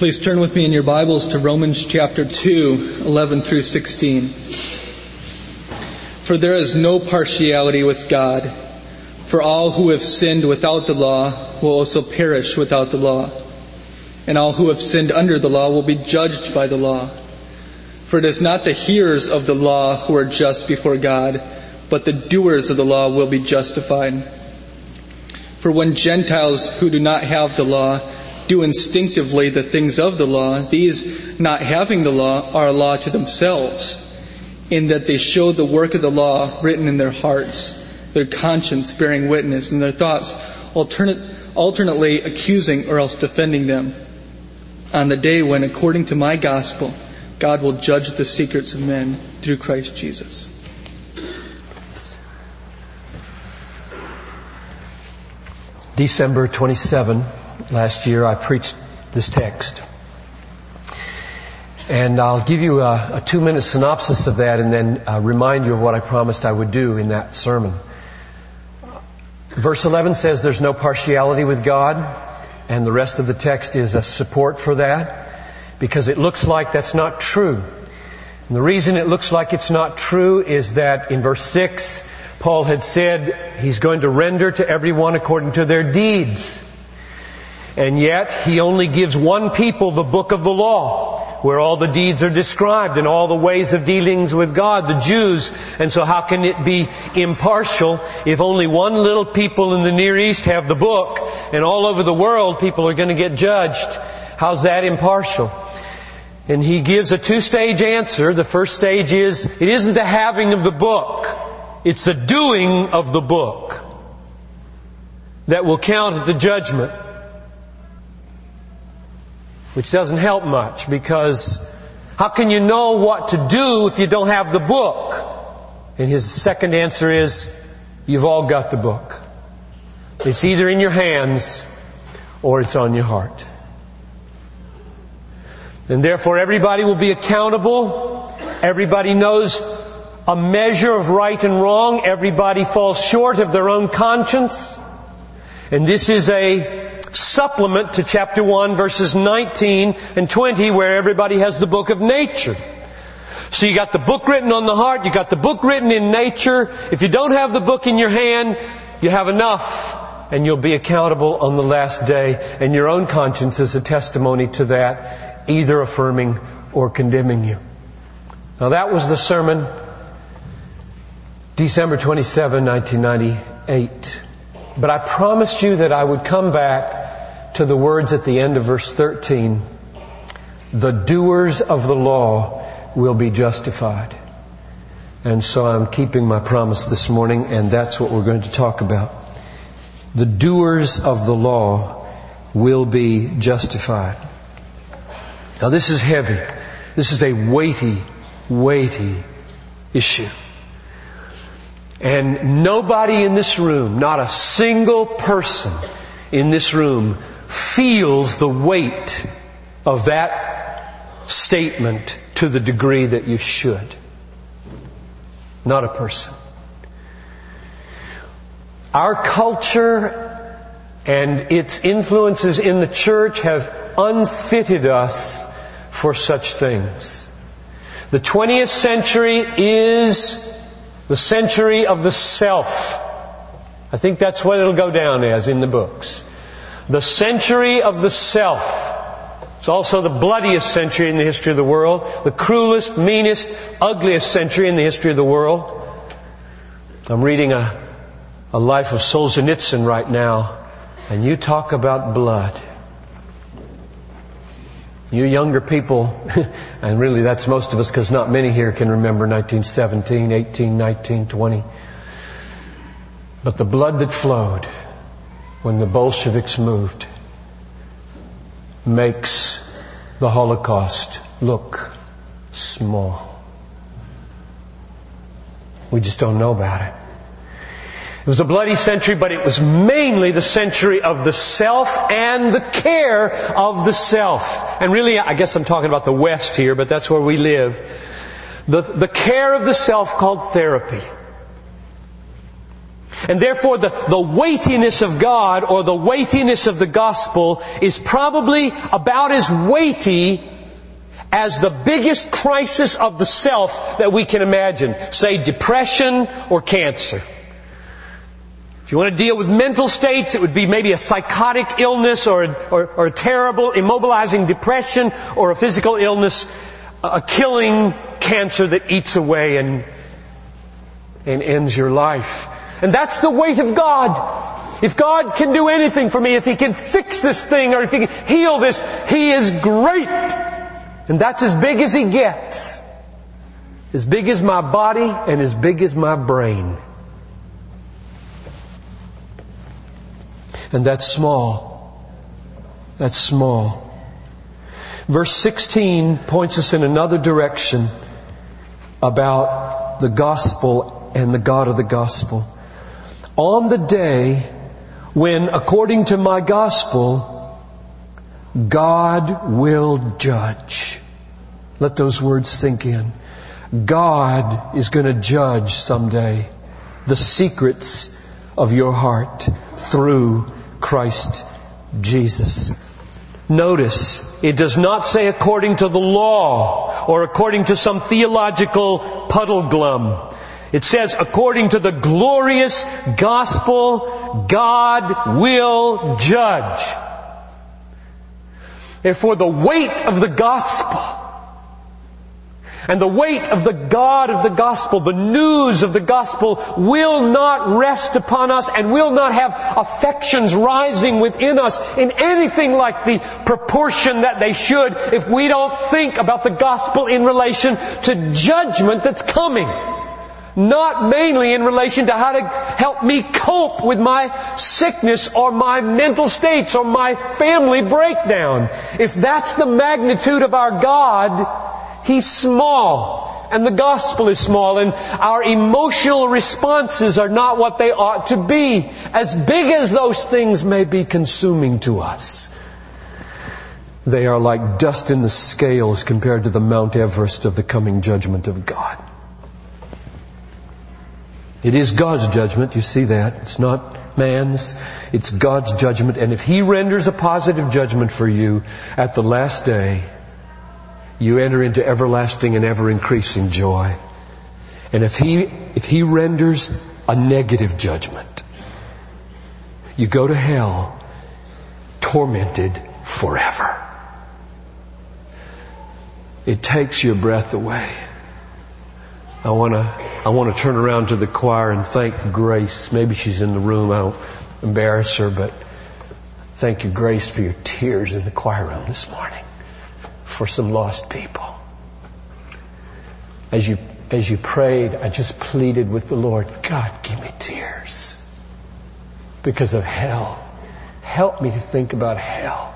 Please turn with me in your Bibles to Romans chapter 2, 11 through 16. For there is no partiality with God. For all who have sinned without the law will also perish without the law. And all who have sinned under the law will be judged by the law. For it is not the hearers of the law who are just before God, but the doers of the law will be justified. For when Gentiles who do not have the law do instinctively the things of the law, these not having the law are a law to themselves, in that they show the work of the law written in their hearts, their conscience bearing witness, and their thoughts alternate, alternately accusing or else defending them. On the day when, according to my gospel, God will judge the secrets of men through Christ Jesus. December 27, last year, I preached this text. And I'll give you a, a two minute synopsis of that and then uh, remind you of what I promised I would do in that sermon. Verse 11 says there's no partiality with God, and the rest of the text is a support for that, because it looks like that's not true. And the reason it looks like it's not true is that in verse 6, Paul had said he's going to render to everyone according to their deeds. And yet, he only gives one people the book of the law, where all the deeds are described and all the ways of dealings with God, the Jews. And so how can it be impartial if only one little people in the Near East have the book and all over the world people are going to get judged? How's that impartial? And he gives a two-stage answer. The first stage is, it isn't the having of the book. It's the doing of the book that will count at the judgment. Which doesn't help much because how can you know what to do if you don't have the book? And his second answer is, you've all got the book. It's either in your hands or it's on your heart. And therefore everybody will be accountable. Everybody knows a measure of right and wrong. Everybody falls short of their own conscience. And this is a supplement to chapter 1 verses 19 and 20 where everybody has the book of nature. So you got the book written on the heart, you got the book written in nature. If you don't have the book in your hand, you have enough and you'll be accountable on the last day and your own conscience is a testimony to that, either affirming or condemning you. Now that was the sermon December 27, 1998. But I promised you that I would come back to the words at the end of verse 13. The doers of the law will be justified. And so I'm keeping my promise this morning, and that's what we're going to talk about. The doers of the law will be justified. Now this is heavy. This is a weighty, weighty issue. And nobody in this room, not a single person in this room feels the weight of that statement to the degree that you should. Not a person. Our culture and its influences in the church have unfitted us for such things. The 20th century is the century of the self. I think that's what it'll go down as in the books. The century of the self. It's also the bloodiest century in the history of the world, the cruelest, meanest, ugliest century in the history of the world. I'm reading a, a life of Solzhenitsyn right now, and you talk about blood. You younger people, and really that's most of us because not many here can remember 1917, 18, 19, 20. But the blood that flowed when the Bolsheviks moved makes the Holocaust look small. We just don't know about it. It was a bloody century, but it was mainly the century of the self and the care of the self. And really, I guess I'm talking about the West here, but that's where we live. The, the care of the self called therapy. And therefore the, the weightiness of God or the weightiness of the gospel is probably about as weighty as the biggest crisis of the self that we can imagine. Say depression or cancer. If you want to deal with mental states, it would be maybe a psychotic illness or, or, or a terrible immobilizing depression or a physical illness, a killing cancer that eats away and, and ends your life. And that's the weight of God. If God can do anything for me, if He can fix this thing or if He can heal this, He is great. And that's as big as He gets. As big as my body and as big as my brain. And that's small. That's small. Verse 16 points us in another direction about the gospel and the God of the gospel. On the day when, according to my gospel, God will judge. Let those words sink in. God is going to judge someday the secrets of your heart through Christ Jesus. Notice, it does not say according to the law or according to some theological puddle glum. It says according to the glorious gospel, God will judge. Therefore, the weight of the gospel and the weight of the God of the gospel, the news of the gospel will not rest upon us and will not have affections rising within us in anything like the proportion that they should if we don't think about the gospel in relation to judgment that's coming. Not mainly in relation to how to help me cope with my sickness or my mental states or my family breakdown. If that's the magnitude of our God, He's small. And the gospel is small and our emotional responses are not what they ought to be. As big as those things may be consuming to us. They are like dust in the scales compared to the Mount Everest of the coming judgment of God. It is God's judgment, you see that. It's not man's. It's God's judgment. And if He renders a positive judgment for you at the last day, you enter into everlasting and ever increasing joy. And if he, if he renders a negative judgment, you go to hell tormented forever. It takes your breath away. I want to, I want to turn around to the choir and thank Grace. Maybe she's in the room. I don't embarrass her, but thank you, Grace, for your tears in the choir room this morning for some lost people. As you, as you prayed, I just pleaded with the Lord, God, give me tears because of hell. Help me to think about hell.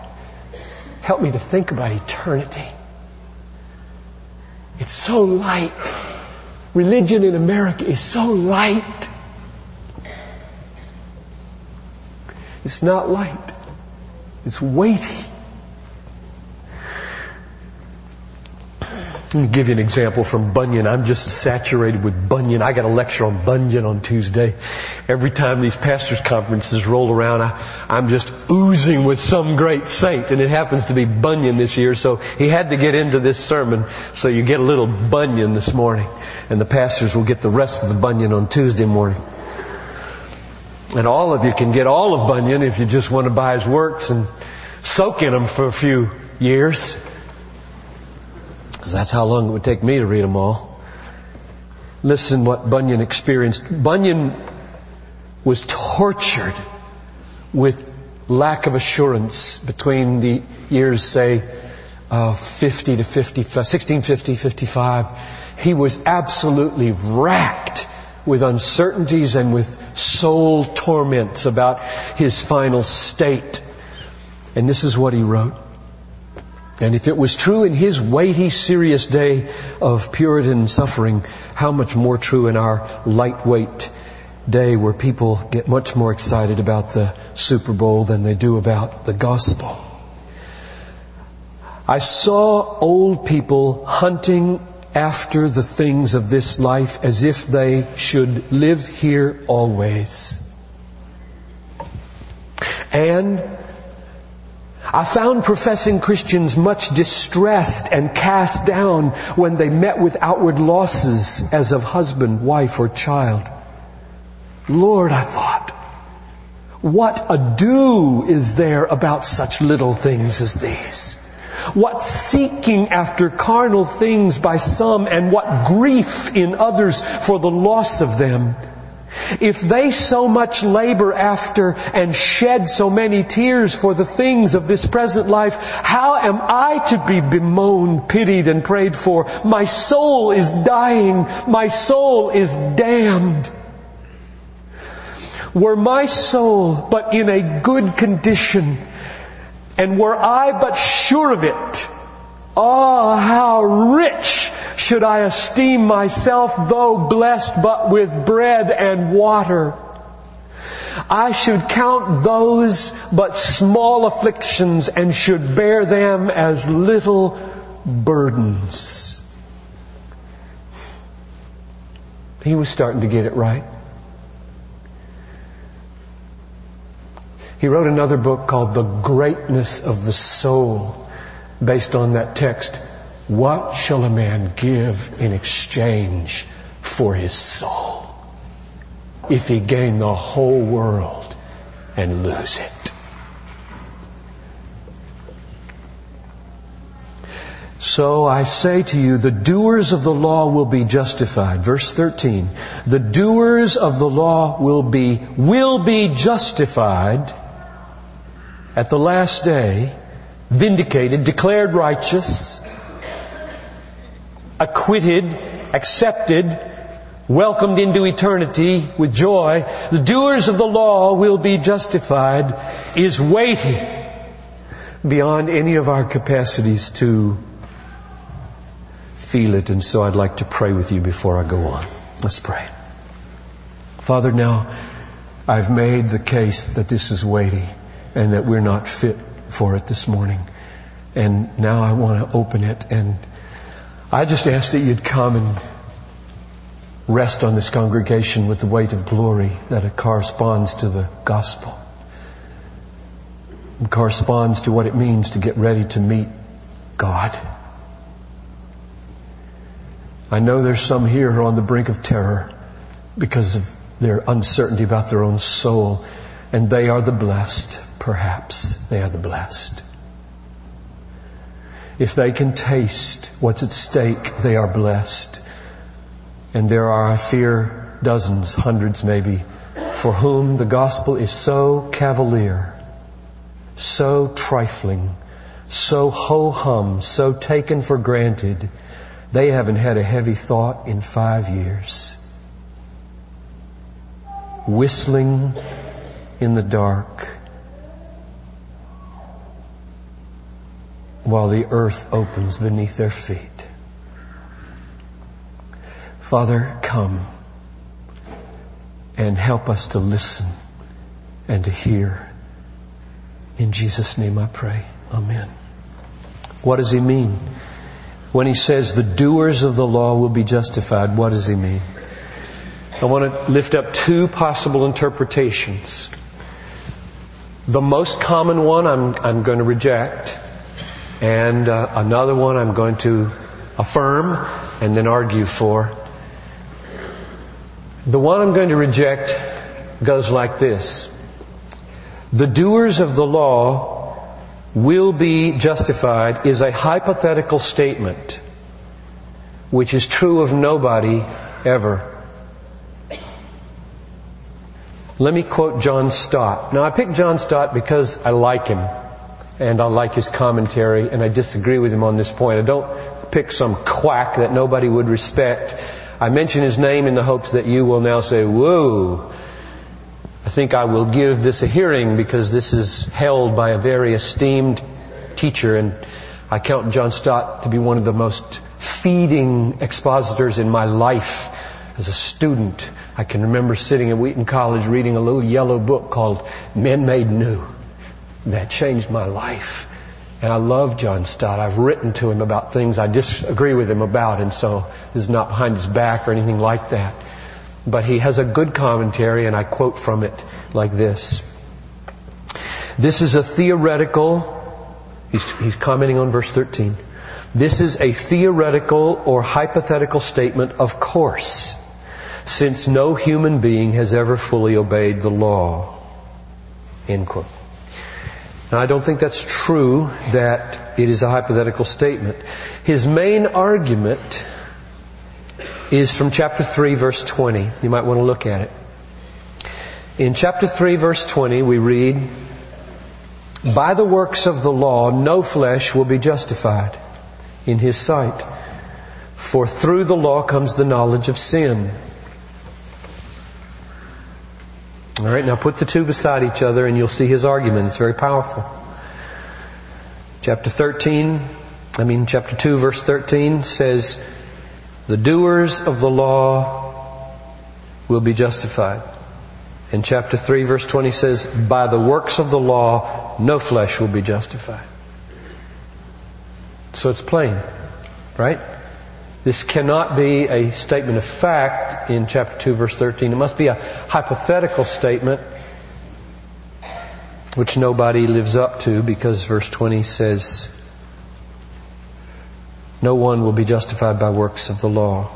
Help me to think about eternity. It's so light. Religion in America is so light. It's not light. It's weighty. Let me give you an example from Bunyan. I'm just saturated with Bunyan. I got a lecture on Bunyan on Tuesday. Every time these pastors' conferences roll around, I, I'm just oozing with some great saint, and it happens to be Bunyan this year, so he had to get into this sermon, so you get a little Bunyan this morning, and the pastors will get the rest of the Bunyan on Tuesday morning. And all of you can get all of Bunyan if you just want to buy his works and soak in them for a few years. Because that's how long it would take me to read them all. Listen what Bunyan experienced. Bunyan was tortured with lack of assurance between the years, say, uh, 50 to 55, 1650, 55. He was absolutely racked with uncertainties and with soul torments about his final state. And this is what he wrote. And if it was true in his weighty, serious day of Puritan suffering, how much more true in our lightweight day where people get much more excited about the Super Bowl than they do about the gospel. I saw old people hunting after the things of this life as if they should live here always. And I found professing Christians much distressed and cast down when they met with outward losses as of husband, wife, or child. Lord, I thought, what ado is there about such little things as these? What seeking after carnal things by some and what grief in others for the loss of them? If they so much labor after and shed so many tears for the things of this present life, how am I to be bemoaned, pitied, and prayed for? My soul is dying. My soul is damned. Were my soul but in a good condition, and were I but sure of it, oh, how rich should I esteem myself, though blessed but with bread and water. I should count those but small afflictions and should bear them as little burdens. He was starting to get it right. He wrote another book called The Greatness of the Soul based on that text. What shall a man give in exchange for his soul if he gain the whole world and lose it? So I say to you, the doers of the law will be justified. Verse 13. The doers of the law will be, will be justified at the last day, vindicated, declared righteous, acquitted, accepted, welcomed into eternity with joy. The doers of the law will be justified is weighty beyond any of our capacities to feel it. And so I'd like to pray with you before I go on. Let's pray. Father, now I've made the case that this is weighty and that we're not fit for it this morning. And now I want to open it and I just ask that you'd come and rest on this congregation with the weight of glory that it corresponds to the gospel. It corresponds to what it means to get ready to meet God. I know there's some here who are on the brink of terror because of their uncertainty about their own soul, and they are the blessed, perhaps. They are the blessed. If they can taste what's at stake, they are blessed. And there are, I fear, dozens, hundreds maybe, for whom the gospel is so cavalier, so trifling, so ho hum, so taken for granted, they haven't had a heavy thought in five years. Whistling in the dark while the earth opens beneath their feet. Father, come and help us to listen and to hear. In Jesus' name I pray. Amen. What does he mean? When he says the doers of the law will be justified, what does he mean? I want to lift up two possible interpretations. The most common one I'm, I'm going to reject and uh, another one I'm going to affirm and then argue for. The one I'm going to reject goes like this. The doers of the law will be justified is a hypothetical statement which is true of nobody ever. Let me quote John Stott. Now I picked John Stott because I like him and I like his commentary, and I disagree with him on this point. I don't pick some quack that nobody would respect. I mention his name in the hopes that you will now say, whoa, I think I will give this a hearing because this is held by a very esteemed teacher, and I count John Stott to be one of the most feeding expositors in my life as a student. I can remember sitting at Wheaton College reading a little yellow book called Men Made New that changed my life. And I love John Stott. I've written to him about things I disagree with him about, and so this is not behind his back or anything like that. But he has a good commentary, and I quote from it like this. This is a theoretical, he's, he's commenting on verse 13. This is a theoretical or hypothetical statement, of course, since no human being has ever fully obeyed the law. End quote. Now, I don't think that's true that it is a hypothetical statement. His main argument is from chapter 3, verse 20. You might want to look at it. In chapter 3, verse 20, we read, By the works of the law, no flesh will be justified in his sight. For through the law comes the knowledge of sin. All right, now put the two beside each other and you'll see his argument. It's very powerful. Chapter 13, I mean, chapter 2, verse 13 says, The doers of the law will be justified. And chapter 3, verse 20 says, By the works of the law, no flesh will be justified. So it's plain, right? This cannot be a statement of fact in chapter 2 verse 13. It must be a hypothetical statement which nobody lives up to because verse 20 says, no one will be justified by works of the law.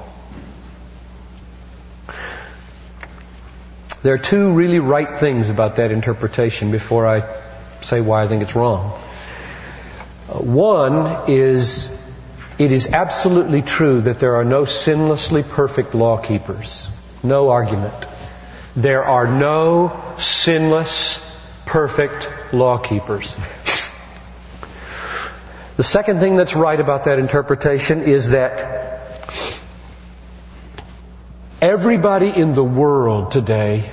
There are two really right things about that interpretation before I say why I think it's wrong. One is it is absolutely true that there are no sinlessly perfect law keepers. No argument. There are no sinless, perfect law keepers. The second thing that's right about that interpretation is that everybody in the world today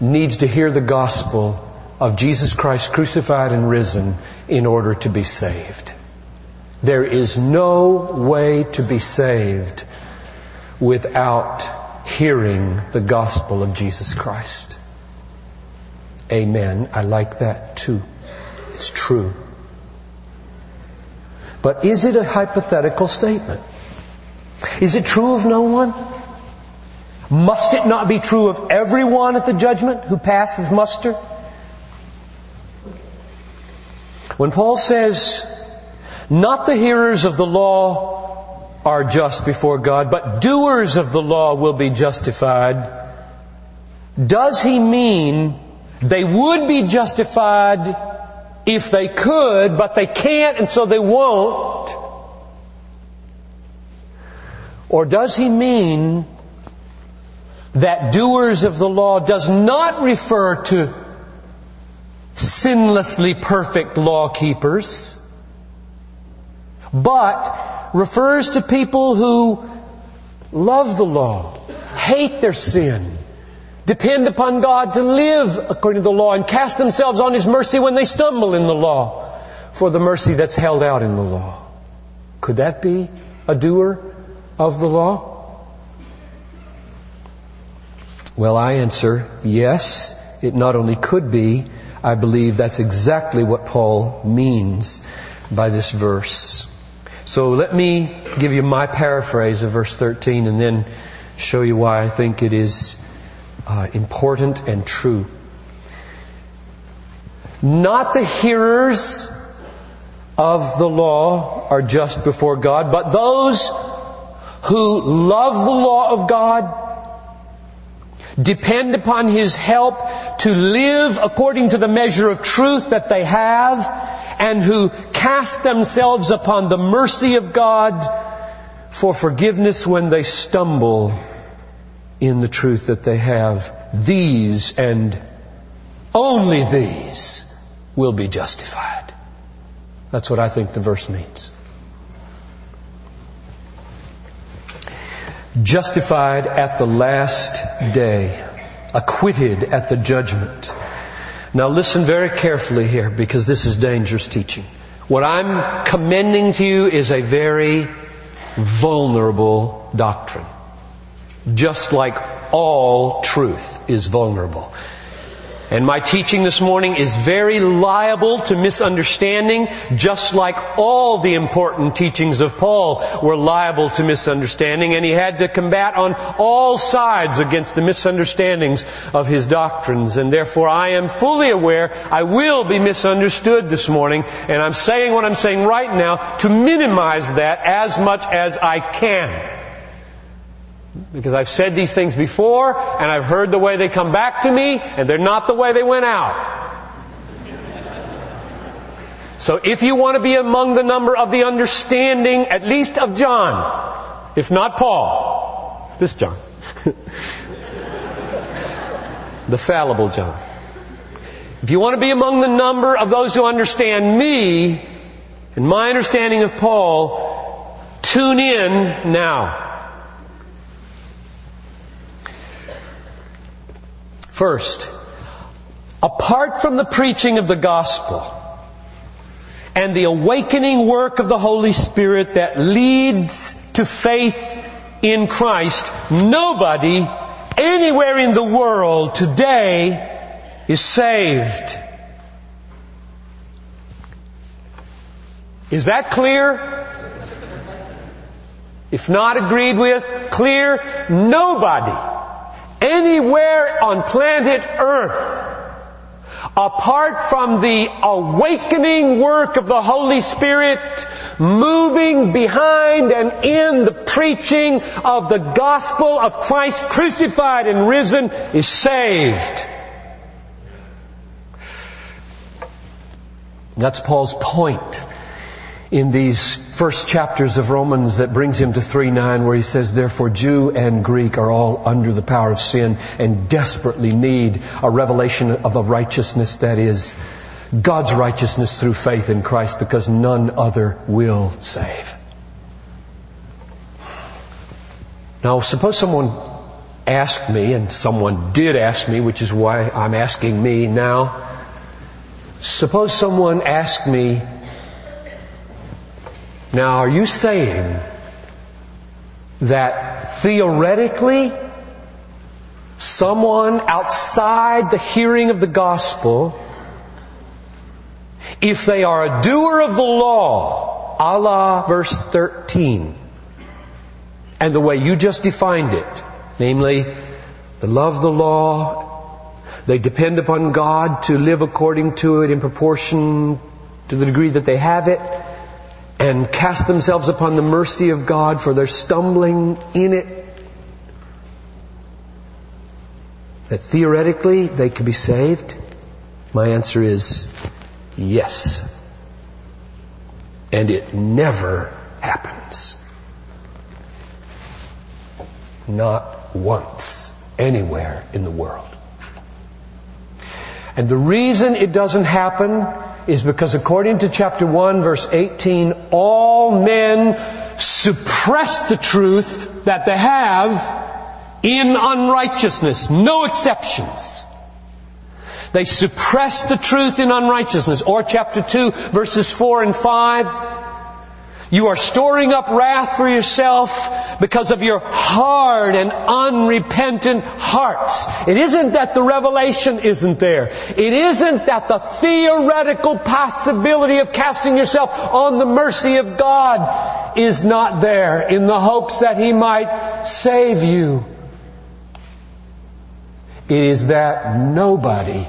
needs to hear the gospel of Jesus Christ crucified and risen in order to be saved. There is no way to be saved without hearing the gospel of Jesus Christ. Amen. I like that too. It's true. But is it a hypothetical statement? Is it true of no one? Must it not be true of everyone at the judgment who passes muster? When Paul says, not the hearers of the law are just before God, but doers of the law will be justified, does he mean they would be justified if they could, but they can't and so they won't? Or does he mean that doers of the law does not refer to sinlessly perfect law keepers, but refers to people who love the law, hate their sin, depend upon God to live according to the law, and cast themselves on His mercy when they stumble in the law for the mercy that's held out in the law. Could that be a doer of the law? Well, I answer yes, it not only could be, I believe that's exactly what Paul means by this verse. So let me give you my paraphrase of verse 13 and then show you why I think it is uh, important and true. Not the hearers of the law are just before God, but those who love the law of God depend upon His help to live according to the measure of truth that they have, and who cast themselves upon the mercy of God for forgiveness when they stumble in the truth that they have. These and only these will be justified. That's what I think the verse means. justified at the last day, acquitted at the judgment. Now listen very carefully here because this is dangerous teaching. What I'm commending to you is a very vulnerable doctrine. Just like all truth is vulnerable. And my teaching this morning is very liable to misunderstanding, just like all the important teachings of Paul were liable to misunderstanding, and he had to combat on all sides against the misunderstandings of his doctrines. And therefore I am fully aware I will be misunderstood this morning, and I'm saying what I'm saying right now to minimize that as much as I can. Because I've said these things before, and I've heard the way they come back to me, and they're not the way they went out. So if you want to be among the number of the understanding, at least of John, if not Paul, this John, the fallible John. If you want to be among the number of those who understand me and my understanding of Paul, tune in now. First, apart from the preaching of the gospel and the awakening work of the Holy Spirit that leads to faith in Christ, nobody anywhere in the world today is saved. Is that clear? If not agreed with, clear, nobody anywhere on planet Earth apart from the awakening work of the Holy Spirit moving behind and in the preaching of the gospel of Christ crucified and risen is saved. That's Paul's point in these first chapters of Romans that brings him to 3-9 where he says, therefore Jew and Greek are all under the power of sin and desperately need a revelation of a righteousness that is God's righteousness through faith in Christ because none other will save. Now suppose someone asked me, and someone did ask me, which is why I'm asking me now. Suppose someone asked me, now, are you saying that theoretically someone outside the hearing of the gospel, if they are a doer of the law, à la verse 13, and the way you just defined it, namely, they love the law, they depend upon God to live according to it in proportion to the degree that they have it, and cast themselves upon the mercy of God for their stumbling in it, that theoretically they could be saved? My answer is yes. And it never happens. Not once anywhere in the world. And the reason it doesn't happen is because according to chapter 1 verse 18, all men suppress the truth that they have in unrighteousness. No exceptions. They suppress the truth in unrighteousness. Or chapter 2 verses 4 and 5, you are storing up wrath for yourself because of your hard and unrepentant hearts. It isn't that the revelation isn't there. It isn't that the theoretical possibility of casting yourself on the mercy of God is not there in the hopes that He might save you. It is that nobody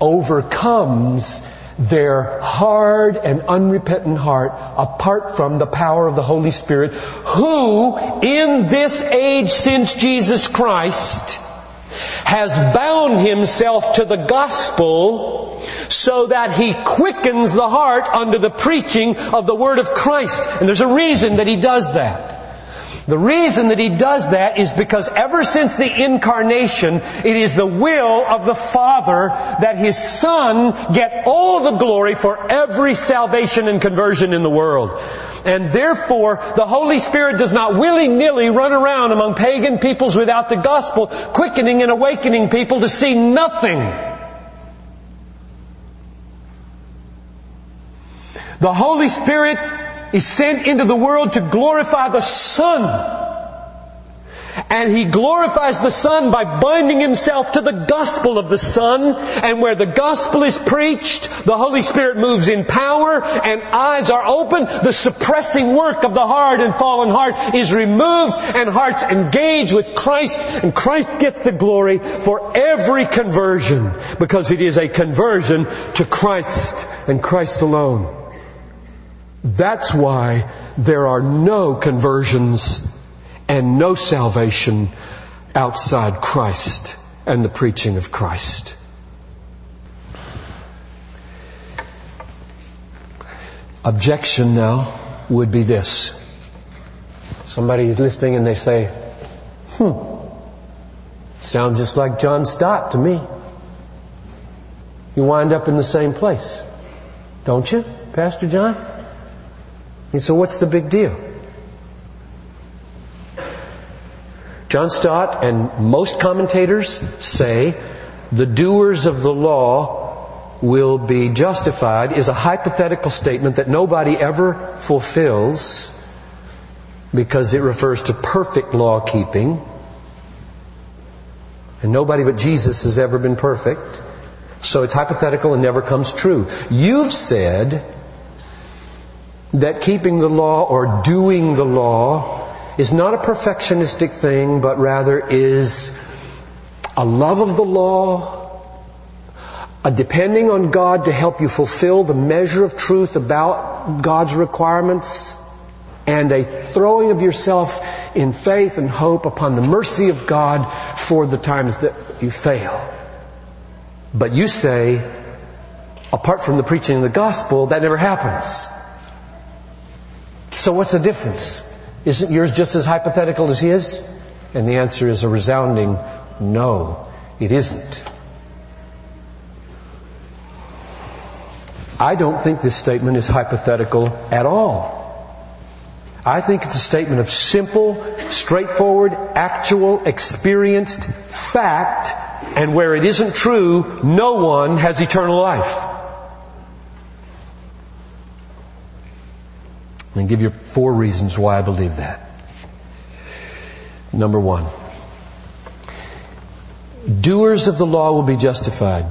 overcomes their hard and unrepentant heart apart from the power of the Holy Spirit who in this age since Jesus Christ has bound himself to the gospel so that he quickens the heart under the preaching of the word of Christ. And there's a reason that he does that. The reason that he does that is because ever since the incarnation, it is the will of the Father that his Son get all the glory for every salvation and conversion in the world. And therefore, the Holy Spirit does not willy-nilly run around among pagan peoples without the gospel, quickening and awakening people to see nothing. The Holy Spirit is sent into the world to glorify the Son. And he glorifies the Son by binding himself to the gospel of the Son. And where the gospel is preached, the Holy Spirit moves in power and eyes are open. The suppressing work of the hard and fallen heart is removed and hearts engage with Christ and Christ gets the glory for every conversion because it is a conversion to Christ and Christ alone. That's why there are no conversions and no salvation outside Christ and the preaching of Christ. Objection now would be this. Somebody is listening and they say, hmm, sounds just like John Stott to me. You wind up in the same place. Don't you, Pastor John? And so what's the big deal? John Stott and most commentators say the doers of the law will be justified is a hypothetical statement that nobody ever fulfills because it refers to perfect law keeping. And nobody but Jesus has ever been perfect. So it's hypothetical and never comes true. You've said that keeping the law or doing the law is not a perfectionistic thing, but rather is a love of the law, a depending on God to help you fulfill the measure of truth about God's requirements, and a throwing of yourself in faith and hope upon the mercy of God for the times that you fail. But you say, apart from the preaching of the gospel, that never happens. So what's the difference? Isn't yours just as hypothetical as his? And the answer is a resounding no, it isn't. I don't think this statement is hypothetical at all. I think it's a statement of simple, straightforward, actual, experienced fact, and where it isn't true, no one has eternal life. To give you four reasons why I believe that. Number one. Doers of the law will be justified.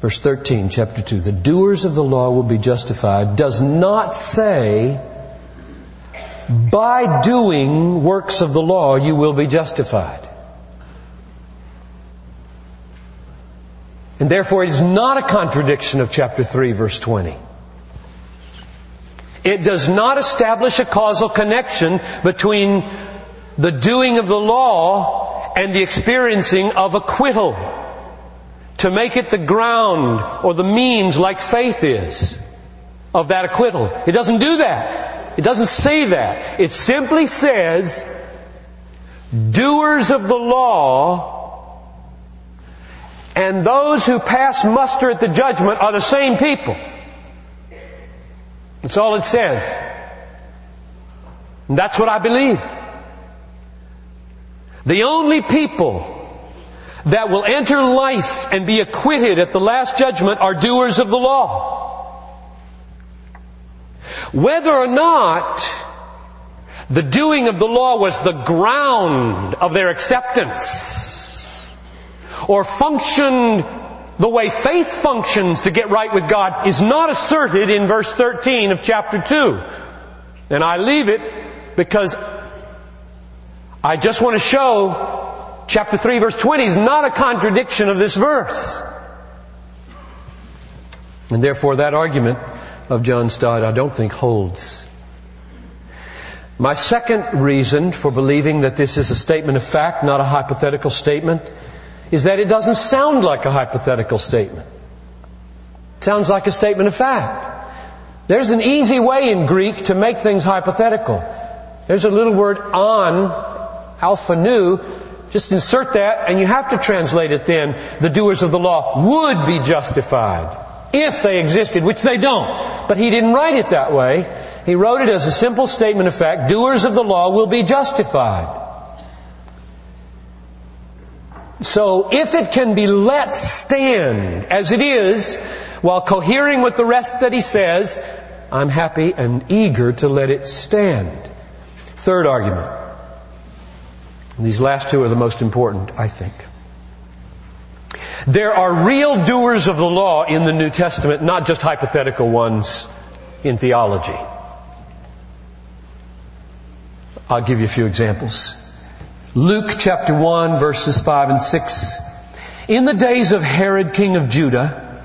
Verse 13, chapter 2. The doers of the law will be justified does not say, by doing works of the law you will be justified. And therefore it is not a contradiction of chapter 3 verse 20. It does not establish a causal connection between the doing of the law and the experiencing of acquittal to make it the ground or the means like faith is of that acquittal. It doesn't do that. It doesn't say that. It simply says, doers of the law and those who pass muster at the judgment are the same people. That's all it says. And that's what I believe. The only people that will enter life and be acquitted at the last judgment are doers of the law. Whether or not the doing of the law was the ground of their acceptance or functioned the way faith functions to get right with God is not asserted in verse 13 of chapter 2. And I leave it because I just want to show chapter 3 verse 20 is not a contradiction of this verse. And therefore that argument of John Stott I don't think holds. My second reason for believing that this is a statement of fact, not a hypothetical statement, is that it doesn't sound like a hypothetical statement. It sounds like a statement of fact. There's an easy way in Greek to make things hypothetical. There's a little word on, alpha nu, just insert that and you have to translate it then. The doers of the law would be justified if they existed, which they don't. But he didn't write it that way. He wrote it as a simple statement of fact. Doers of the law will be justified. So if it can be let stand as it is, while cohering with the rest that he says, I'm happy and eager to let it stand. Third argument. These last two are the most important, I think. There are real doers of the law in the New Testament, not just hypothetical ones in theology. I'll give you a few examples. Luke chapter 1 verses 5 and 6. In the days of Herod king of Judah,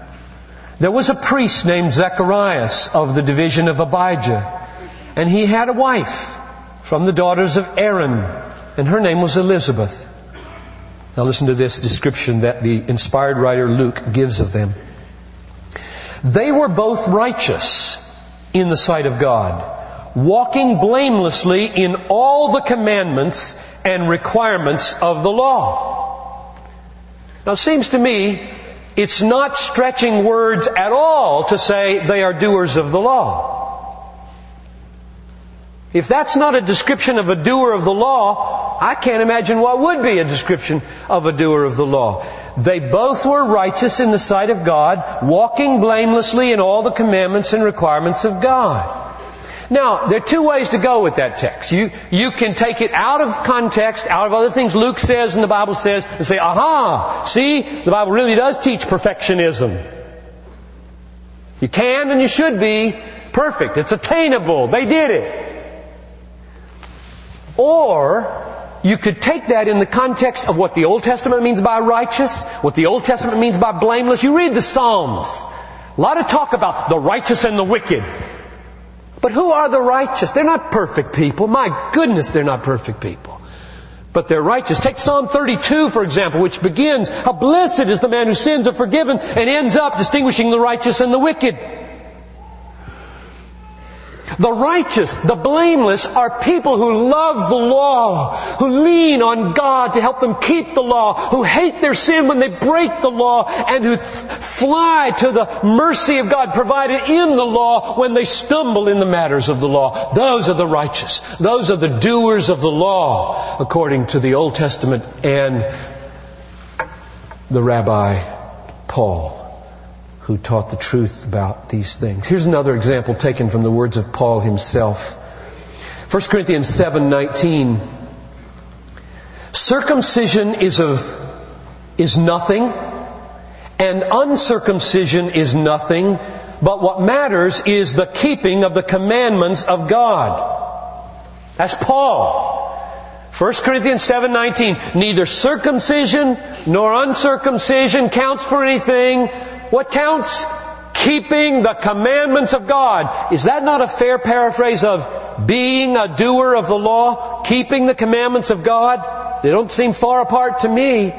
there was a priest named Zacharias of the division of Abijah, and he had a wife from the daughters of Aaron, and her name was Elizabeth. Now listen to this description that the inspired writer Luke gives of them. They were both righteous in the sight of God, walking blamelessly in all the commandments and requirements of the law. Now it seems to me it's not stretching words at all to say they are doers of the law. If that's not a description of a doer of the law, I can't imagine what would be a description of a doer of the law. They both were righteous in the sight of God, walking blamelessly in all the commandments and requirements of God. Now, there are two ways to go with that text. You, you can take it out of context, out of other things Luke says and the Bible says, and say, aha, see, the Bible really does teach perfectionism. You can and you should be perfect. It's attainable. They did it. Or, you could take that in the context of what the Old Testament means by righteous, what the Old Testament means by blameless. You read the Psalms. A lot of talk about the righteous and the wicked. But who are the righteous? They're not perfect people. My goodness, they're not perfect people. But they're righteous. Take Psalm 32, for example, which begins, How blessed is the man whose sins are forgiven, and ends up distinguishing the righteous and the wicked. The righteous, the blameless are people who love the law, who lean on God to help them keep the law, who hate their sin when they break the law, and who fly to the mercy of God provided in the law when they stumble in the matters of the law. Those are the righteous. Those are the doers of the law, according to the Old Testament and the Rabbi Paul who taught the truth about these things. Here's another example taken from the words of Paul himself. 1 Corinthians 7:19 Circumcision is of is nothing and uncircumcision is nothing, but what matters is the keeping of the commandments of God. That's Paul. 1 Corinthians 7:19 Neither circumcision nor uncircumcision counts for anything what counts? Keeping the commandments of God. Is that not a fair paraphrase of being a doer of the law? Keeping the commandments of God? They don't seem far apart to me.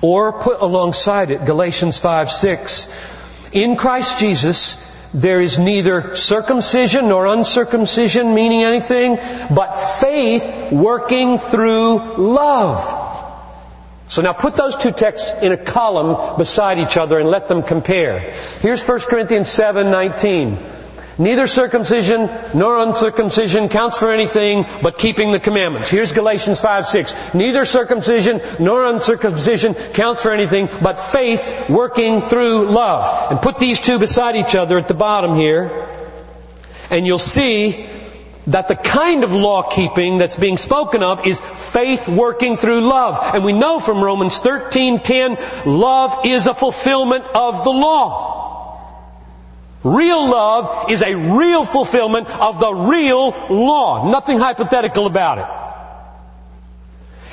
Or put alongside it, Galatians 5, 6. In Christ Jesus, there is neither circumcision nor uncircumcision meaning anything, but faith working through love. So now put those two texts in a column beside each other and let them compare. Here's 1 Corinthians 7:19. Neither circumcision nor uncircumcision counts for anything but keeping the commandments. Here's Galatians 5, 6. Neither circumcision nor uncircumcision counts for anything but faith working through love. And put these two beside each other at the bottom here. And you'll see that the kind of law keeping that's being spoken of is faith working through love. And we know from Romans 13:10 love is a fulfillment of the law. Real love is a real fulfillment of the real law. Nothing hypothetical about it.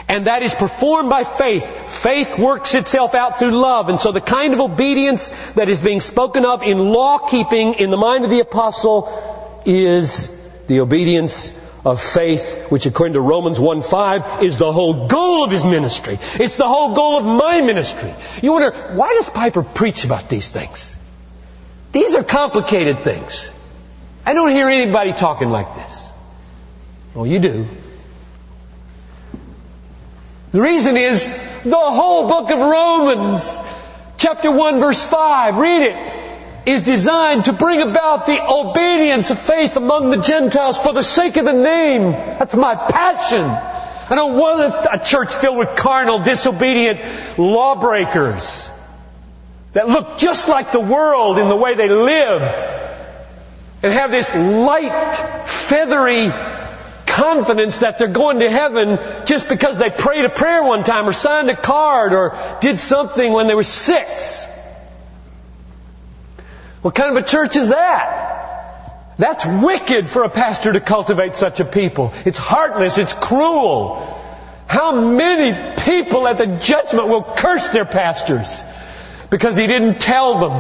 And that is performed by faith. Faith works itself out through love. And so the kind of obedience that is being spoken of in law keeping in the mind of the apostle is the obedience of faith, which according to Romans 1:5 is the whole goal of his ministry. It's the whole goal of my ministry. You wonder, why does Piper preach about these things? These are complicated things. I don't hear anybody talking like this. Well, you do. The reason is the whole book of Romans, chapter 1 verse 5, read it is designed to bring about the obedience of faith among the Gentiles for the sake of the name. That's my passion. I don't want a church filled with carnal, disobedient lawbreakers that look just like the world in the way they live and have this light, feathery confidence that they're going to heaven just because they prayed a prayer one time or signed a card or did something when they were six. What kind of a church is that? That's wicked for a pastor to cultivate such a people. It's heartless. It's cruel. How many people at the judgment will curse their pastors because he didn't tell them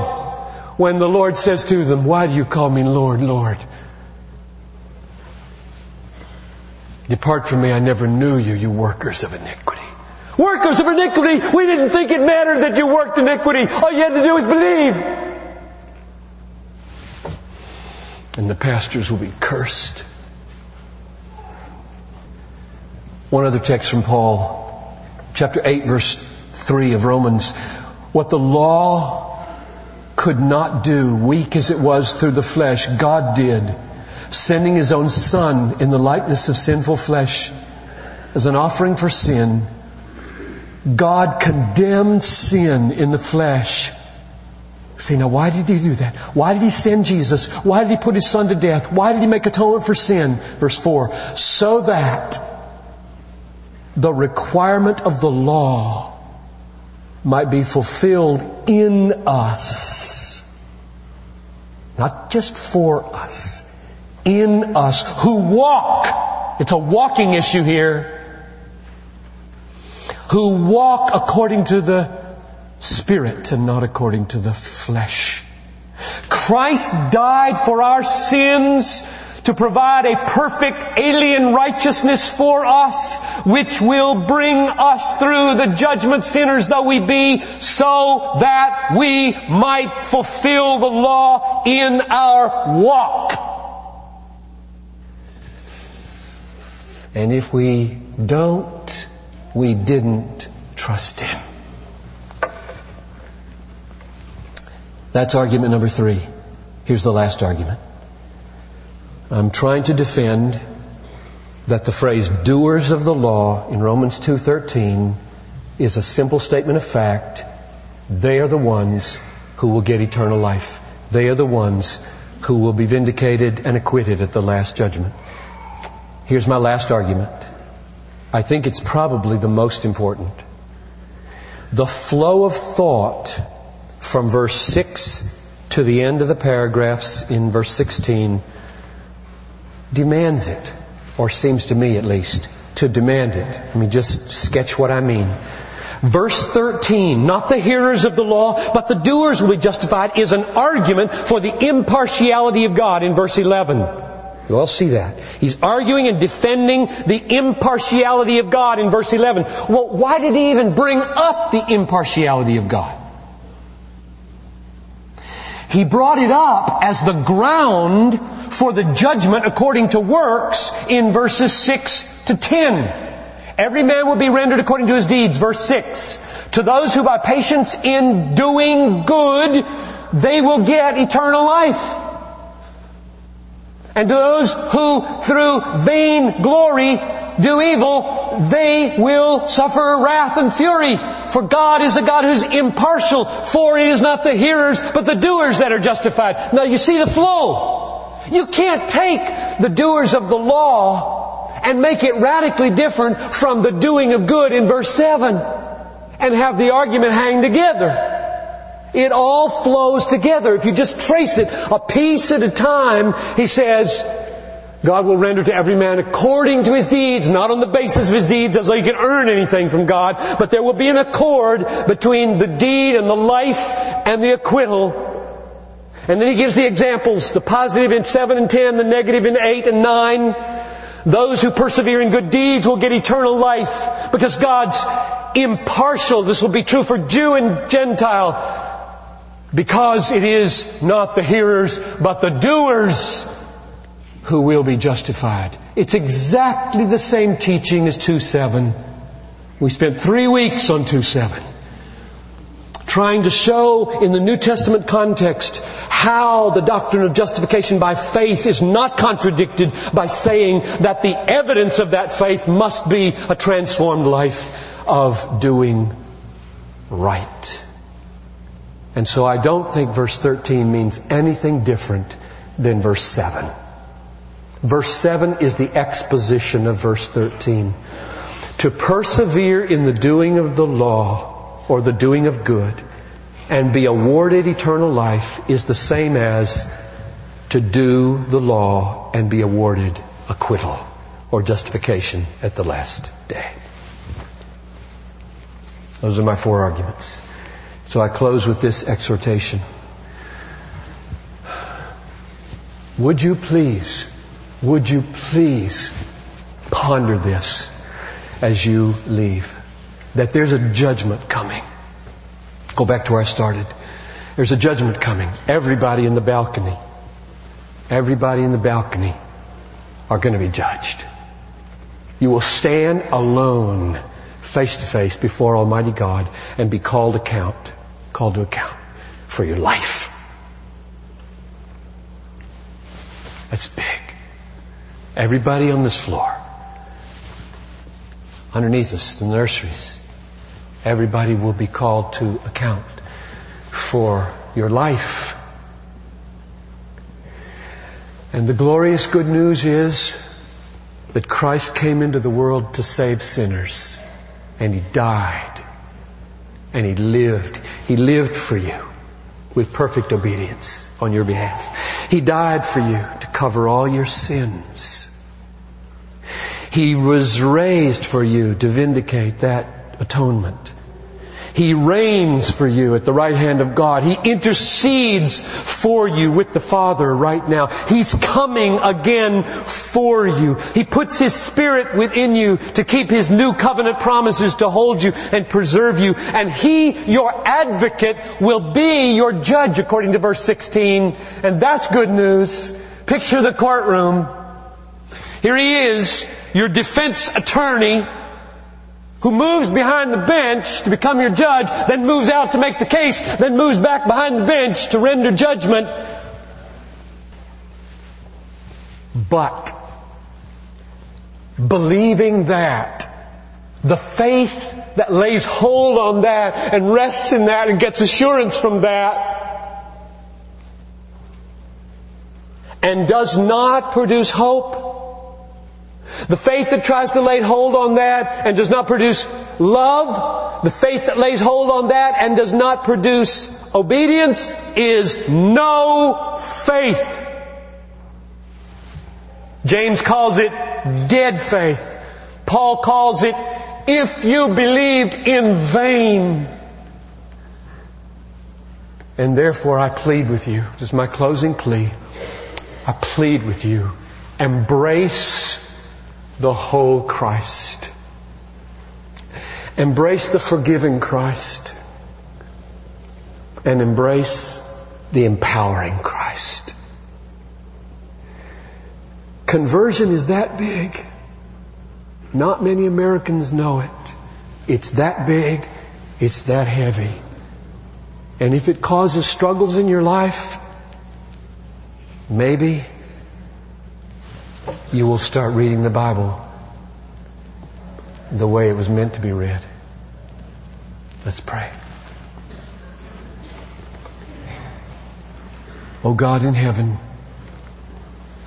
when the Lord says to them, Why do you call me Lord, Lord? Depart from me, I never knew you, you workers of iniquity. Workers of iniquity! We didn't think it mattered that you worked iniquity. All you had to do was believe. And the pastors will be cursed. One other text from Paul, chapter 8, verse 3 of Romans. What the law could not do, weak as it was through the flesh, God did sending his own son in the likeness of sinful flesh as an offering for sin. God condemned sin in the flesh. Say, now why did he do that? Why did he send Jesus? Why did he put his son to death? Why did he make atonement for sin? Verse 4. So that the requirement of the law might be fulfilled in us. Not just for us in us who walk. It's a walking issue here. Who walk according to the Spirit and not according to the flesh. Christ died for our sins to provide a perfect alien righteousness for us, which will bring us through the judgment sinners though we be, so that we might fulfill the law in our walk. And if we don't, we didn't trust Him. That's argument number three. Here's the last argument. I'm trying to defend that the phrase doers of the law in Romans 2:13 is a simple statement of fact. They are the ones who will get eternal life. They are the ones who will be vindicated and acquitted at the last judgment. Here's my last argument. I think it's probably the most important. The flow of thought from verse 6 to the end of the paragraphs in verse 16 demands it, or seems to me at least, to demand it. Let me just sketch what I mean. Verse 13, not the hearers of the law, but the doers will be justified, is an argument for the impartiality of God in verse 11. You all see that. He's arguing and defending the impartiality of God in verse 11. Well, why did he even bring up the impartiality of God? He brought it up as the ground for the judgment according to works in verses 6 to 10. Every man will be rendered according to his deeds, verse 6. To those who by patience in doing good, they will get eternal life. And to those who through vain glory do evil, they will suffer wrath and fury. For God is a God who's impartial, for it is not the hearers, but the doers that are justified. Now you see the flow. You can't take the doers of the law and make it radically different from the doing of good in verse 7 and have the argument hang together. It all flows together. If you just trace it a piece at a time, he says, God will render to every man according to his deeds, not on the basis of his deeds as though he can earn anything from God, but there will be an accord between the deed and the life and the acquittal. And then he gives the examples, the positive in 7 and 10, the negative in 8 and 9. Those who persevere in good deeds will get eternal life because God's impartial. This will be true for Jew and Gentile. Because it is not the hearers, but the doers who will be justified. It's exactly the same teaching as 2.7. We spent three weeks on 2.7 trying to show in the New Testament context how the doctrine of justification by faith is not contradicted by saying that the evidence of that faith must be a transformed life of doing right. And so I don't think verse 13 means anything different than verse 7. Verse 7 is the exposition of verse 13. To persevere in the doing of the law or the doing of good and be awarded eternal life is the same as to do the law and be awarded acquittal or justification at the last day. Those are my four arguments. So I close with this exhortation. Would you please, would you please ponder this as you leave? That there's a judgment coming. Go back to where I started. There's a judgment coming. Everybody in the balcony, everybody in the balcony are going to be judged. You will stand alone, face to face before Almighty God and be called account, called to account for your life. That's big. Everybody on this floor, underneath us, the nurseries, everybody will be called to account for your life. And the glorious good news is that Christ came into the world to save sinners. And He died. And He lived. He lived for you with perfect obedience on your behalf. He died for you to cover all your sins. He was raised for you to vindicate that atonement. He reigns for you at the right hand of God. He intercedes for you with the Father right now. He's coming again for you. He puts His Spirit within you to keep His new covenant promises to hold you and preserve you. And He, your advocate, will be your judge according to verse 16. And that's good news. Picture the courtroom. Here He is, your defense attorney, who moves behind the bench to become your judge, then moves out to make the case, then moves back behind the bench to render judgment. But, believing that, the faith that lays hold on that and rests in that and gets assurance from that, and does not produce hope, the faith that tries to lay hold on that and does not produce love, the faith that lays hold on that and does not produce obedience is no faith. James calls it dead faith. Paul calls it if you believed in vain. And therefore I plead with you, this is my closing plea. I plead with you, embrace the whole Christ. Embrace the forgiving Christ and embrace the empowering Christ. Conversion is that big. Not many Americans know it. It's that big. It's that heavy. And if it causes struggles in your life, maybe you will start reading the Bible the way it was meant to be read. Let's pray. Oh God in heaven,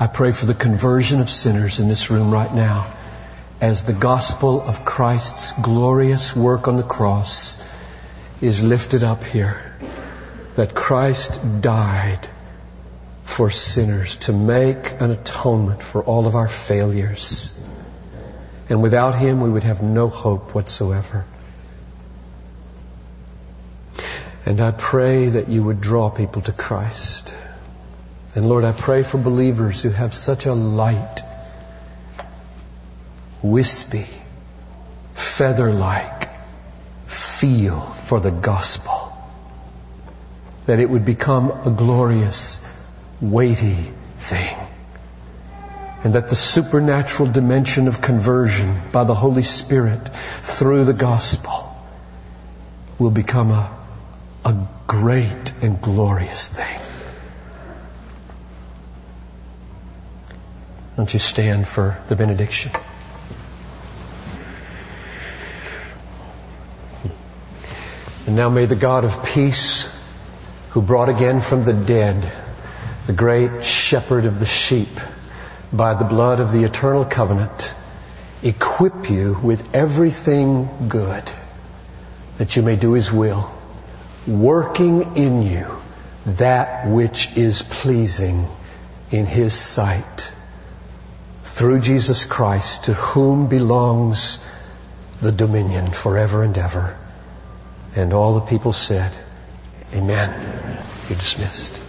I pray for the conversion of sinners in this room right now as the gospel of Christ's glorious work on the cross is lifted up here. That Christ died for sinners to make an atonement for all of our failures. And without Him, we would have no hope whatsoever. And I pray that you would draw people to Christ. And Lord, I pray for believers who have such a light, wispy, feather-like feel for the gospel. That it would become a glorious weighty thing. And that the supernatural dimension of conversion by the Holy Spirit through the gospel will become a, a great and glorious thing. Don't you stand for the benediction? And now may the God of peace, who brought again from the dead the great shepherd of the sheep, by the blood of the eternal covenant, equip you with everything good that you may do His will, working in you that which is pleasing in His sight. Through Jesus Christ, to whom belongs the dominion forever and ever. And all the people said, Amen. You're dismissed.